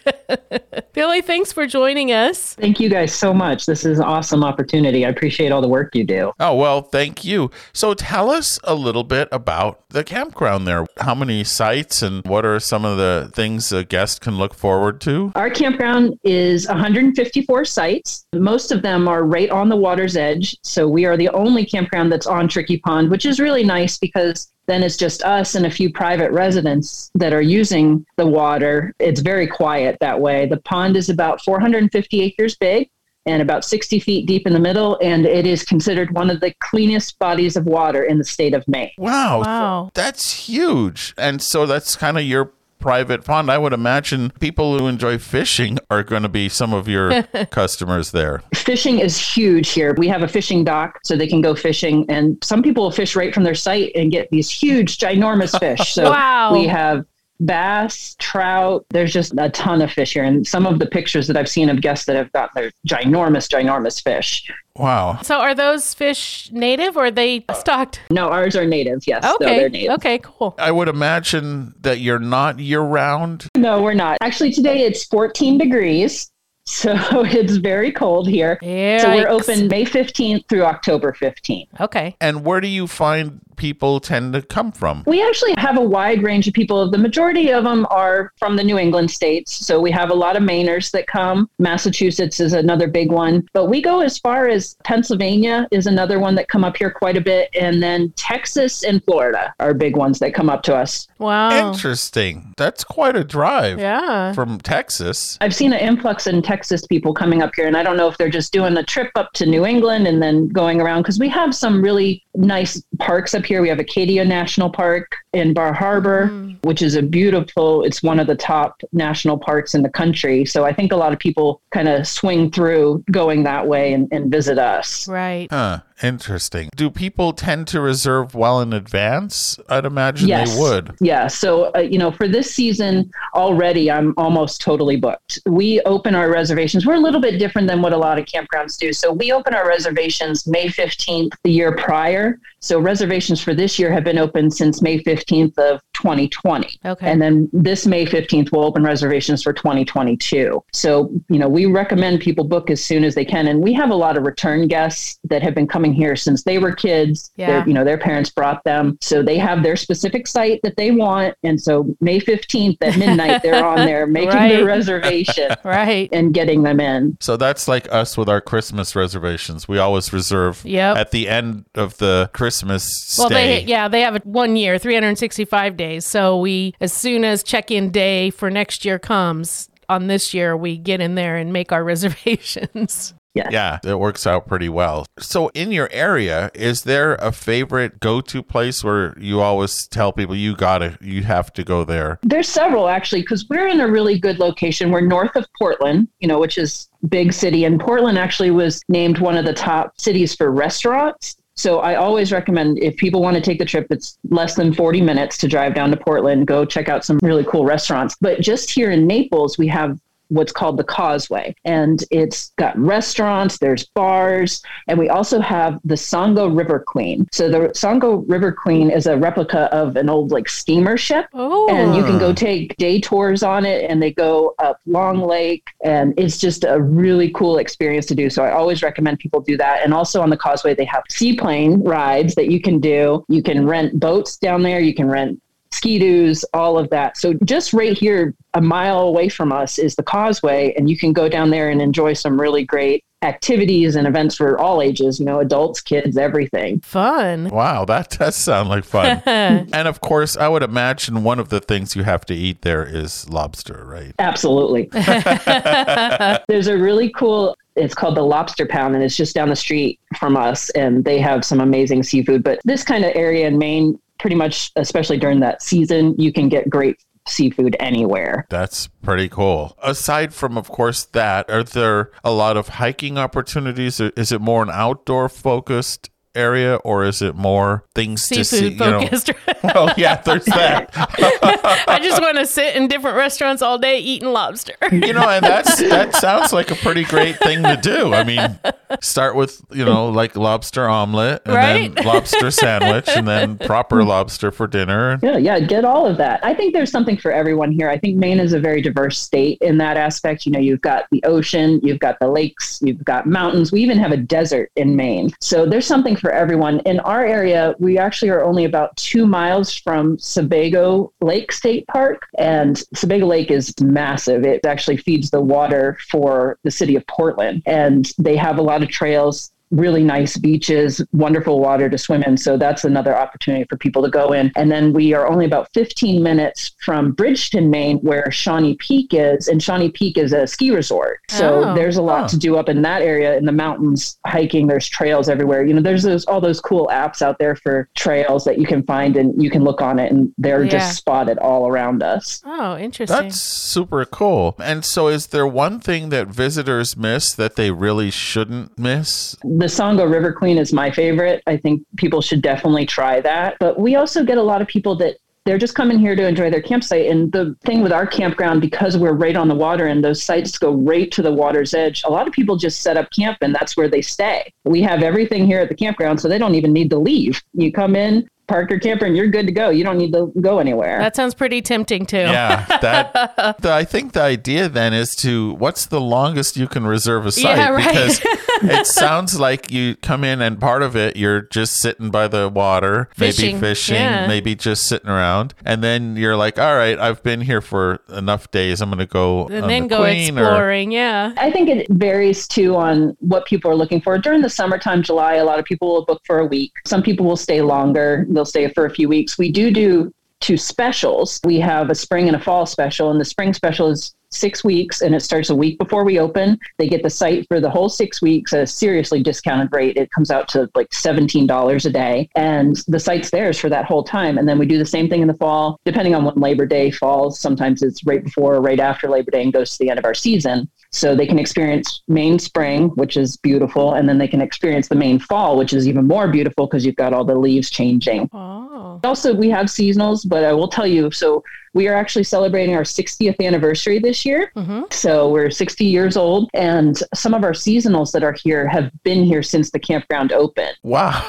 C: Billy, thanks for joining us.
E: Thank you guys so much. This is an awesome opportunity. I appreciate all the work you do.
B: Oh, well, thank you. So tell us a little bit about the campground there. How many sites and what are some of the things a guest can look forward to?
E: Our campground is 154 sites. Most of them are right on the water's edge. So we are the only campground that's on Tricky Pond, which is really nice because then it's just us and a few private residents that are using the water. It's very quiet that way. The pond is about 450 acres big and about 60 feet deep in the middle, and it is considered one of the cleanest bodies of water in the state of Maine.
B: Wow.
C: Wow.
B: That's huge. And so that's kind of your private pond. I would imagine people who enjoy fishing are going to be some of your customers there.
E: Fishing is huge here. We have a fishing dock so they can go fishing, and some people will fish right from their site and get these huge, ginormous fish. So
C: Wow.
E: we have bass, trout. There's just a ton of fish here. And some of the pictures that I've seen of guests that have gotten their ginormous, ginormous fish.
B: Wow.
C: So are those fish native or are they uh, stocked?
E: No, ours are native. Yes.
C: Okay.
E: they're native.
C: Okay, cool.
B: I would imagine that you're not year round.
E: No, we're not. Actually, today it's 14 degrees. So it's very cold here. So we're open May 15th through October 15th.
C: Okay.
B: And where do you find people tend to come from?
E: We actually have a wide range of people. The majority of them are from the New England states. So we have a lot of Mainers that come. Massachusetts is another big one. But we go as far as Pennsylvania is another one that come up here quite a bit. And then Texas and Florida are big ones that come up to us.
C: Wow.
B: Interesting. That's quite a drive
C: Yeah.
B: from Texas.
E: I've seen an influx in Texas people coming up here, and I don't know if they're just doing a trip up to New England and then going around because we have some really nice parks up here. We have Acadia National Park in Bar Harbor, mm. which is a beautiful, it's one of the top national parks in the country. So I think a lot of people kind of swing through going that way and, and visit us.
C: Right.
B: Huh. Interesting. Do people tend to reserve well in advance? I'd imagine
E: Yes.
B: they would.
E: Yeah. So, uh, you know, for this season already, I'm almost totally booked. We open our reservations. We're a little bit different than what a lot of campgrounds do. So, we open our reservations May 15th the year prior. So, reservations for this year have been open since May 15th of 2020.
C: Okay.
E: And then this May 15th, we'll open reservations for 2022. So, you know, we recommend people book as soon as they can. And we have a lot of return guests that have been coming here since they were kids.
C: Yeah.
E: Their- you know, their parents brought them. So they have their specific site that they want. And so May 15th at midnight, they're on there making
C: Right.
E: their reservation
C: Right.
E: and getting them in.
B: So that's like us with our Christmas reservations. We always reserve
C: Yep.
B: at the end of the Christmas
C: Well,
B: stay.
C: they yeah they have it one year, 365 days. So we as soon as check-in day for next year comes on this year, we get in there and make our reservations.
E: Yes.
B: Yeah, it works out pretty well. So, in your area, is there a favorite go-to place where you always tell people you gotta, you have to go there?
E: There's several actually, because we're in a really good location. We're north of Portland, you know, which is big city, and Portland actually was named one of the top cities for restaurants. So I always recommend if people want to take the trip, it's less than 40 minutes to drive down to Portland, go check out some really cool restaurants. But just here in Naples, we have what's called the Causeway. And it's got restaurants, there's bars, and we also have the Songo River Queen. So the Songo River Queen is a replica of an old like steamer ship.
C: Oh.
E: And you can go oh. take day tours on it and they go up Long Lake and it's just a really cool experience to do. So I always recommend people do that. And also on the causeway they have seaplane rides that you can do. You can rent boats down there, you can rent ski-doos, all of that. So just right here, a mile away from us is the causeway, and you can go down there and enjoy some really great activities and events for all ages, you know, adults, kids, everything.
C: Fun.
B: Wow, that does sound like fun. and of course, I would imagine one of the things you have to eat there is lobster, right?
E: Absolutely. There's a really cool it's called the Lobster Pound and it's just down the street from us and they have some amazing seafood, but this kind of area in Maine pretty much especially during that season, you can get great seafood anywhere.
B: That's pretty cool. Aside from, of course, that, are there a lot of hiking opportunities? Is it more an outdoor focused area or is it more things to see?
C: Seafood
B: you know? Well, yeah, there's that.
C: I just want to sit in different restaurants all day eating lobster.
B: you know, and that's that sounds like a pretty great thing to do. I mean, start with you know like lobster omelet, and
C: Right?
B: then lobster sandwich, and then proper lobster for dinner.
E: Yeah, yeah, get all of that. I think there's something for everyone here. I think Maine is a very diverse state in that aspect. You know, you've got the ocean, you've got the lakes, you've got mountains. We even have a desert in Maine. So there's something for everyone. In our area, we actually are only about two miles from Sebago Lake State Park. And Sebago Lake is massive. It actually feeds the water for the city of Portland. And they have a lot of trails really nice beaches, wonderful water to swim in. So that's another opportunity for people to go in. And then we are only about 15 minutes from Bridgeton, Maine, where Shawnee Peak is. And Shawnee Peak is a ski resort. So
C: Oh.
E: there's a lot
B: Oh.
E: to do up in that area in the mountains, hiking. There's trails everywhere. You know, there's those, all those cool apps out there for trails that you can find and you can look on it and they're
C: Yeah.
E: just spotted all around us.
C: Oh, interesting.
B: That's super cool. And so, is there one thing that visitors miss that they really shouldn't miss?
E: The Songo River Queen is my favorite. I think people should definitely try that. But we also get a lot of people that they're just coming here to enjoy their campsite. And the thing with our campground, because we're right on the water and those sites go right to the water's edge, a lot of people just set up camp and that's where they stay. We have everything here at the campground, so they don't even need to leave. You come in, park your camper, and you're good to go. You don't need to go anywhere.
C: that sounds pretty tempting too.
B: Yeah, that. the, I think the idea then is to what's the longest you can reserve a site
C: Yeah, right.
B: because it sounds like you come in and part of it you're just sitting by the water,
C: Fishing,
B: maybe fishing,
C: yeah.
B: maybe just sitting around, and then you're like, all right, I've been here for enough days. I'm going to go
C: And then
B: the
C: go
B: Queen or-
C: exploring. Yeah.
E: I think it varies too on what people are looking for. During the summertime, July, a lot of people will book for a week. Some people will stay longer. They'll stay for a few weeks. We do do two specials. We have a spring and a fall special, and the spring special is six weeks and it starts a week before we open. They get the site for the whole six weeks at a seriously discounted rate. It comes out to like $17 a day. And the site's theirs for that whole time. And then we do the same thing in the fall, depending on when Labor Day falls. Sometimes it's right before or right after Labor Day and goes to the end of our season. So they can experience Maine spring, which is beautiful, and then they can experience the Maine fall, which is even more beautiful because you've got all the leaves changing.
C: Oh.
E: Also, we have seasonals, but I will tell you so we are actually celebrating our 60th anniversary this year.
C: Mhm.
E: So we're 60 years old, and some of our seasonals that are here have been here since the campground opened.
B: Wow.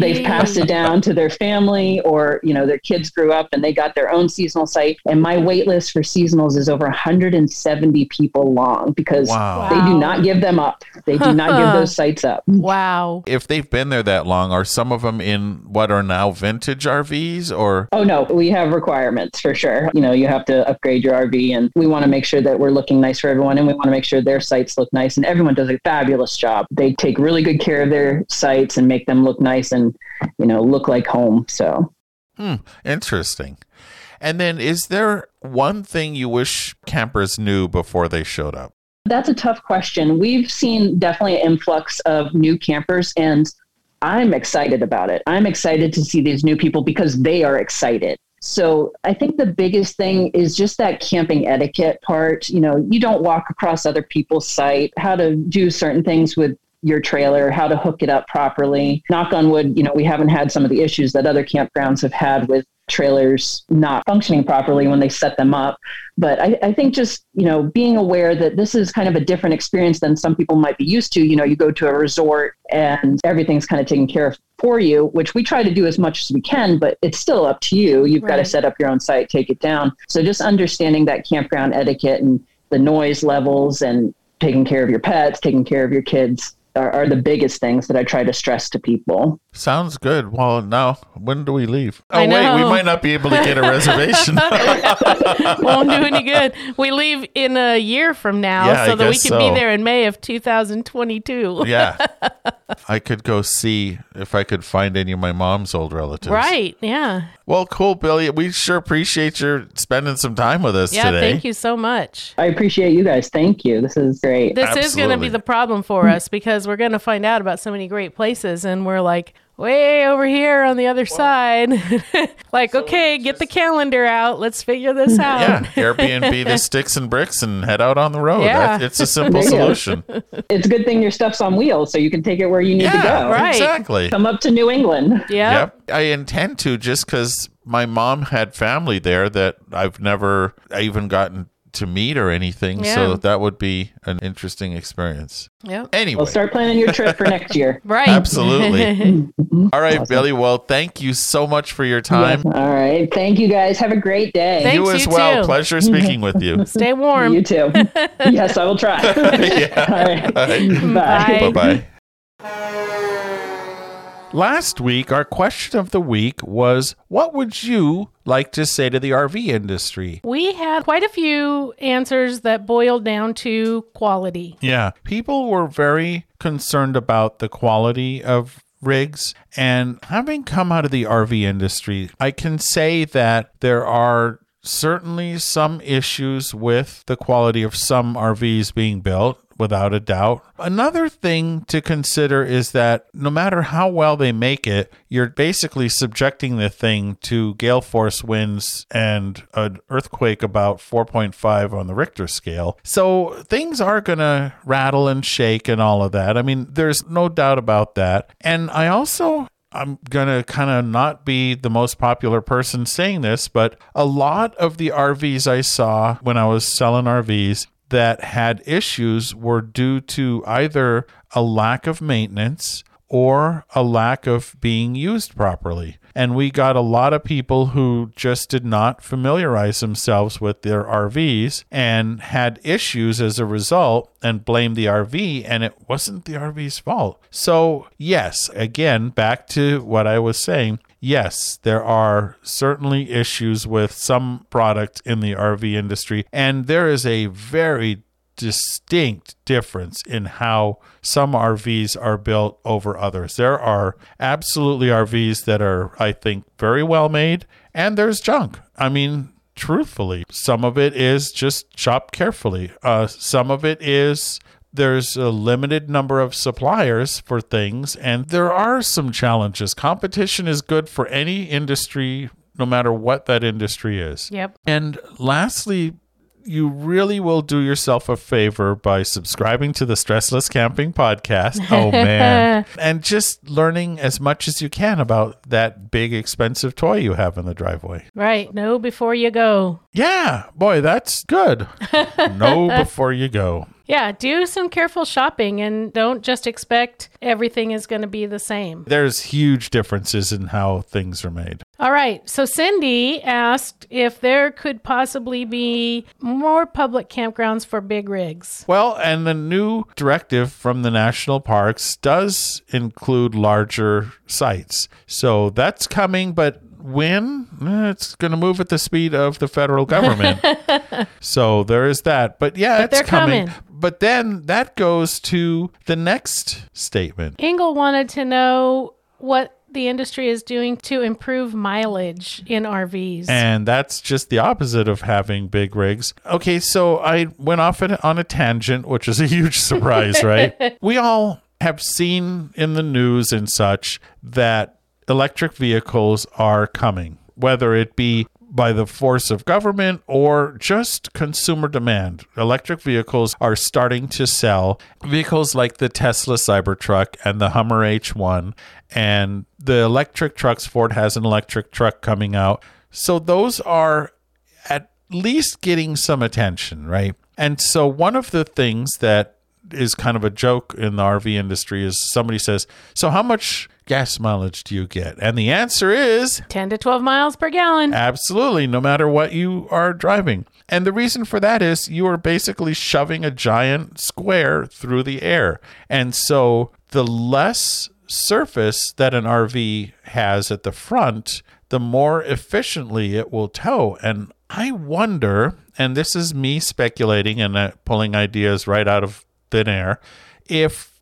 E: They've passed it down to their family, or you know, their kids grew up and they got their own seasonal site. And my wait list for seasonals is over 170 people long because
B: Wow.
E: they do not give them up. They do not give those sites up.
C: Wow.
B: If they've been there that long, are some of them in what are now vintage RVs or?
E: Oh no, we have requirements for sure. You know, you have to upgrade your RV and we want to make sure that we're looking nice for everyone and we want to make sure their sites look nice and everyone does a fabulous job. They take really good care of their sites and make them look nice and, you know, look like home. So
B: Hmm, interesting. And then, is there one thing you wish campers knew before they showed up?
E: That's a tough question. We've seen definitely an influx of new campers, and I'm excited about it. I'm excited to see these new people because they are excited. So I think the biggest thing is just that camping etiquette part. You know, you don't walk across other people's site, how to do certain things with your trailer, how to hook it up properly. Knock on wood, you know, we haven't had some of the issues that other campgrounds have had with trailers not functioning properly when they set them up. But I, I think just, you know, being aware that this is kind of a different experience than some people might be used to. You know, you go to a resort and everything's kind of taken care of for you, which we try to do as much as we can, but it's still up to you. You've got to set up your own site, take it down. So just understanding that campground etiquette and the noise levels and taking care of your pets, taking care of your kids are, are the biggest things that I try to stress to people.
B: Sounds good. Well, now, when do we leave? Oh,
C: I
B: wait, we might not be able to get a reservation.
C: Won't do any good. We leave in a year from now
B: Yeah, I
C: so that we can
B: so.
C: be there in May of 2022.
B: yeah. I could go see if I could find any of my mom's old relatives.
C: Right. Yeah.
B: Well, cool, Billy. We sure appreciate your spending some time with us
C: Yeah.
B: today.
C: Thank you so much.
E: I appreciate you guys. Thank you. This is great.
C: This is going to be the problem for us because we're going to find out about so many great places and we're like way over here on the other side. like, okay, get the calendar out. Let's figure this out.
B: Yeah, Airbnb the sticks and bricks and head out on the road.
C: Yeah.
B: That- it's a simple
E: There you go.
B: solution.
E: It's a good thing your stuff's on wheels so you can take it where you need to
B: Yeah,
E: go.
C: right.
B: exactly.
E: Come up to New England.
C: Yeah.
B: Yep. I intend to just because my mom had family there that I've never even gotten to meet or anything. So that would be an interesting experience.
C: Yeah.
B: Anyway.
E: Well, start planning your trip for next year.
C: Right.
B: Absolutely. All right, Billy. Well, thank you so much for your time.
E: All right. Thank you guys. Have a great day.
C: Thank-
B: you as
C: you
B: well.
C: too.
B: Pleasure speaking with you.
C: Stay warm.
E: You too. yes, I will try.
B: Yeah.
E: right.
C: Bye.
E: Bye.
B: Bye bye. Last week, our question of the week was What would you like to say to the RV industry?
C: We had quite a few answers that boiled down to quality.
B: Yeah, people were very concerned about the quality of rigs. And having come out of the RV industry, I can say that there are certainly some issues with the quality of some RVs being built without a doubt. Another thing to consider is that no matter how well they make it, you're basically subjecting the thing to gale force winds and an earthquake about 4.5 on the Richter scale. So things are going to rattle and shake and all of that. I mean, there's no doubt about that. And I also I'm going to kind of not be the most popular person saying this, but a lot of the RVs I saw when I was selling RVs that had issues were due to either a lack of maintenance or a lack of being used properly. And we got a lot of people who just did not familiarize themselves with their RVs and had issues as a result and blamed the RV, and it wasn't the RV's fault. So, yes, again, back to what I was saying. Yes, there are certainly issues with some product in the RV industry, and there is a very distinct difference in how some RVs are built over others. There are absolutely RVs that are, I think, very well made, and there's junk. I mean, truthfully, some of it is just chopped carefully. Uh, some of it is there's a limited number of suppliers for things, and there are some challenges. Competition is good for any industry, no matter what that industry is.
C: Yep.
B: And lastly, you really will do yourself a favor by subscribing to the Stressless Camping podcast. Oh, man. and just learning as much as you can about that big, expensive toy you have in the driveway.
C: Right. Know before you go.
B: Yeah. Boy, that's good. know before you go.
C: Yeah, do some careful shopping and don't just expect everything is going to be the same.
B: There's huge differences in how things are made.
C: All right. So Cindy asked if there could possibly be more public campgrounds for big rigs.
B: Well, and the new directive from the national parks does include larger sites. So that's coming, but when Eh, it's going to move at the speed of the federal government. so there is that. But yeah,
C: But
B: it's
C: they're
B: coming.
C: coming.
B: But then that goes to the next statement.
C: Engel wanted to know what the industry is doing to improve mileage in RVs.
B: And that's just the opposite of having big rigs. Okay, so I went off on- on a tangent, which is a huge surprise, right? We all have seen in the news and such that electric vehicles are coming, whether it be by the force of government or just consumer demand. Electric vehicles are starting to sell. Vehicles like the Tesla Cybertruck and the Hummer H1 and the electric trucks, Ford has an electric truck coming out. So those are at least getting some attention, right? And so one of the things that is kind of a joke in the RV industry is somebody says, "So how much gas mileage do you get?" And the answer is
C: 10 to 12 miles per gallon.
B: Absolutely, no matter what you are driving. And the reason for that is you are basically shoving a giant square through the air. And so the less surface that an RV has at the front, the more efficiently it will tow. And I wonder, and this is me speculating and uh, pulling ideas right out of thin air, if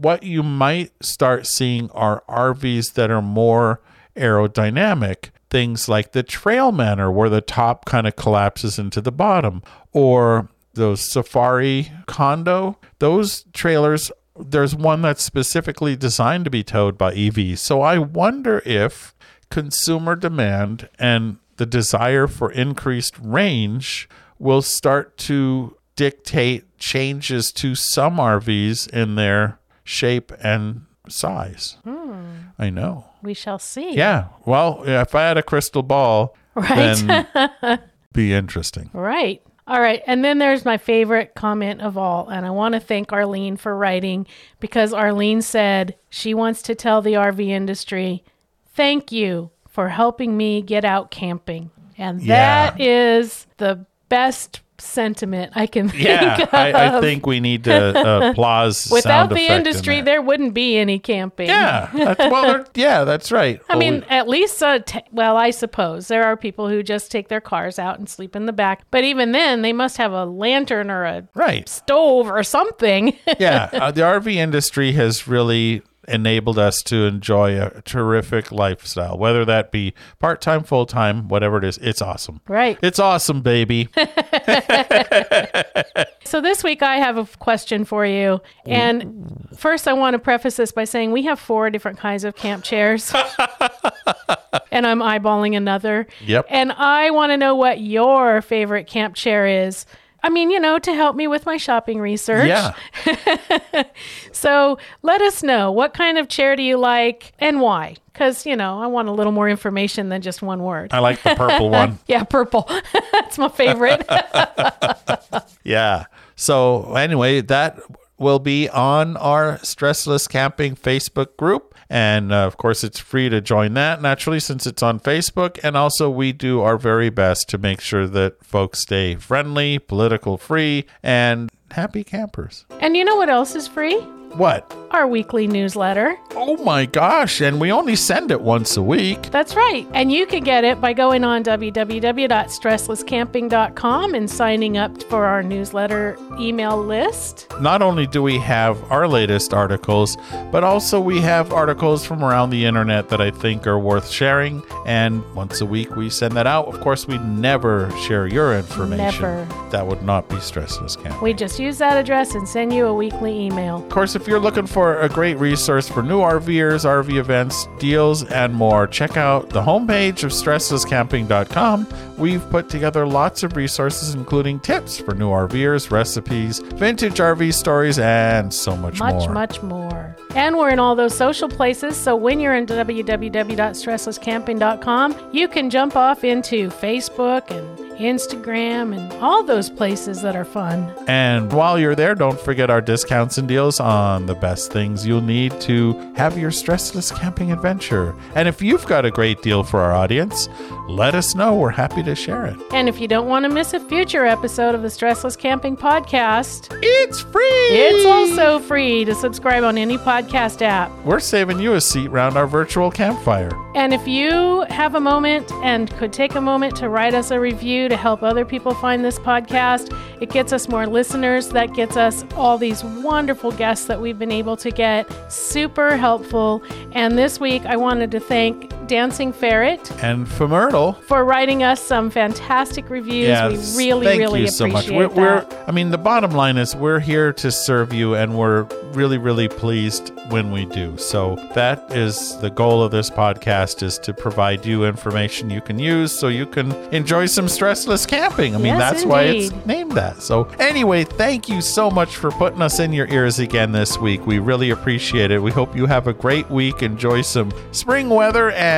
B: what you might start seeing are RVs that are more aerodynamic. Things like the Trail Manor, where the top kind of collapses into the bottom, or those Safari Condo. Those trailers, there's one that's specifically designed to be towed by EVs. So I wonder if consumer demand and the desire for increased range will start to dictate changes to some RVs in their shape and size. Hmm. I know.
C: We shall see.
B: Yeah. Well, if I had a crystal ball,
C: Right.
B: then be interesting.
C: Right. All right. And then there's my favorite comment of all. And I want to thank Arlene for writing because Arlene said she wants to tell the RV industry, thank you for helping me get out camping. And
B: Yeah.
C: that is the best sentiment I can think
B: Yeah,
C: of.
B: I, I think we need to uh, applause.
C: Without the
B: effect in
C: industry,
B: there.
C: wouldn't be any camping.
B: Yeah, that's, well, yeah, that's right.
C: I
B: Well,
C: mean, at least, uh, t- well, I suppose there are people who just take their cars out and sleep in the back. But even then, they must have a lantern or a
B: right.
C: stove or something.
B: yeah, uh, the RV industry has really enabled us to enjoy a terrific lifestyle, whether that be part time, full time, whatever it is. It's awesome.
C: right.
B: It's awesome, baby.
C: So this week I have a question for you. And first I want to preface this by saying we have four different kinds of camp chairs. and I'm eyeballing another.
B: Yep.
C: And I want to know what your favorite camp chair is. I mean, you know, to help me with my shopping research.
B: Yeah.
C: So let us know what kind of chair do you like and why? Because, you know, I want a little more information than just one word.
B: I like the purple one.
C: yeah, purple. That's my favorite.
B: Yeah. So anyway, that will be on our Stressless Camping Facebook group. And uh, of course, it's free to join that naturally since it's on Facebook. And also, we do our very best to make sure that folks stay friendly, political free, and happy campers.
C: and you know what else is free?
B: What?
C: Our weekly newsletter.
B: Oh my gosh. And we only send it once a week.
C: That's right. And you can get it by going on www.stresslesscamping.com and signing up for our newsletter email list.
B: Not only do we have our latest articles, but also we have articles from around the internet that I think are worth sharing. And once a week we send that out. Of course, we never share your information.
C: Never.
B: That would not be stressless camp.
C: We just use that address and send you a weekly email.
B: Of course, if you're looking for a great resource for new RVers, RV events, deals, and more, check out the homepage of stresslesscamping.com. We've put together lots of resources, including tips for new RVers, recipes, vintage RV stories, and so much,
C: Much,
B: more.
C: Much, much more. And we're in all those social places. So when you're in www.stresslesscamping.com, you can jump off into Facebook and Instagram and all those places that are fun.
B: And while you're there, don't forget our discounts and deals on the best things you'll need to have your stressless camping adventure. And if you've got a great deal for our audience, let us know. We're happy to share it.
C: And if you don't want to miss a future episode of the Stressless Camping Podcast,
B: It's free.
C: it's also free to subscribe on any podcast app.
B: We're saving you a seat round our virtual campfire.
C: And if you have a moment and could take a moment to write us a review to help other people find this podcast, it gets us more listeners. That gets us all these wonderful guests that we've been able to get. Super helpful. And this week, I wanted to thank Dancing Ferret
B: And for Myrtle,
C: for writing us some fantastic reviews.
B: yes,
C: we really,
B: thank
C: really
B: you so much.
C: appreciate
B: We're, we're. I mean, the bottom line is we're here to serve you, and we're really, really pleased when we do. So that is the goal of this podcast: is to provide you information you can use, so you can enjoy some stressless camping. I mean,
C: Yes,
B: that's why it's named that. So anyway, thank you so much for putting us in your ears again this week. We really appreciate it. We hope you have a great week. Enjoy some spring weather, and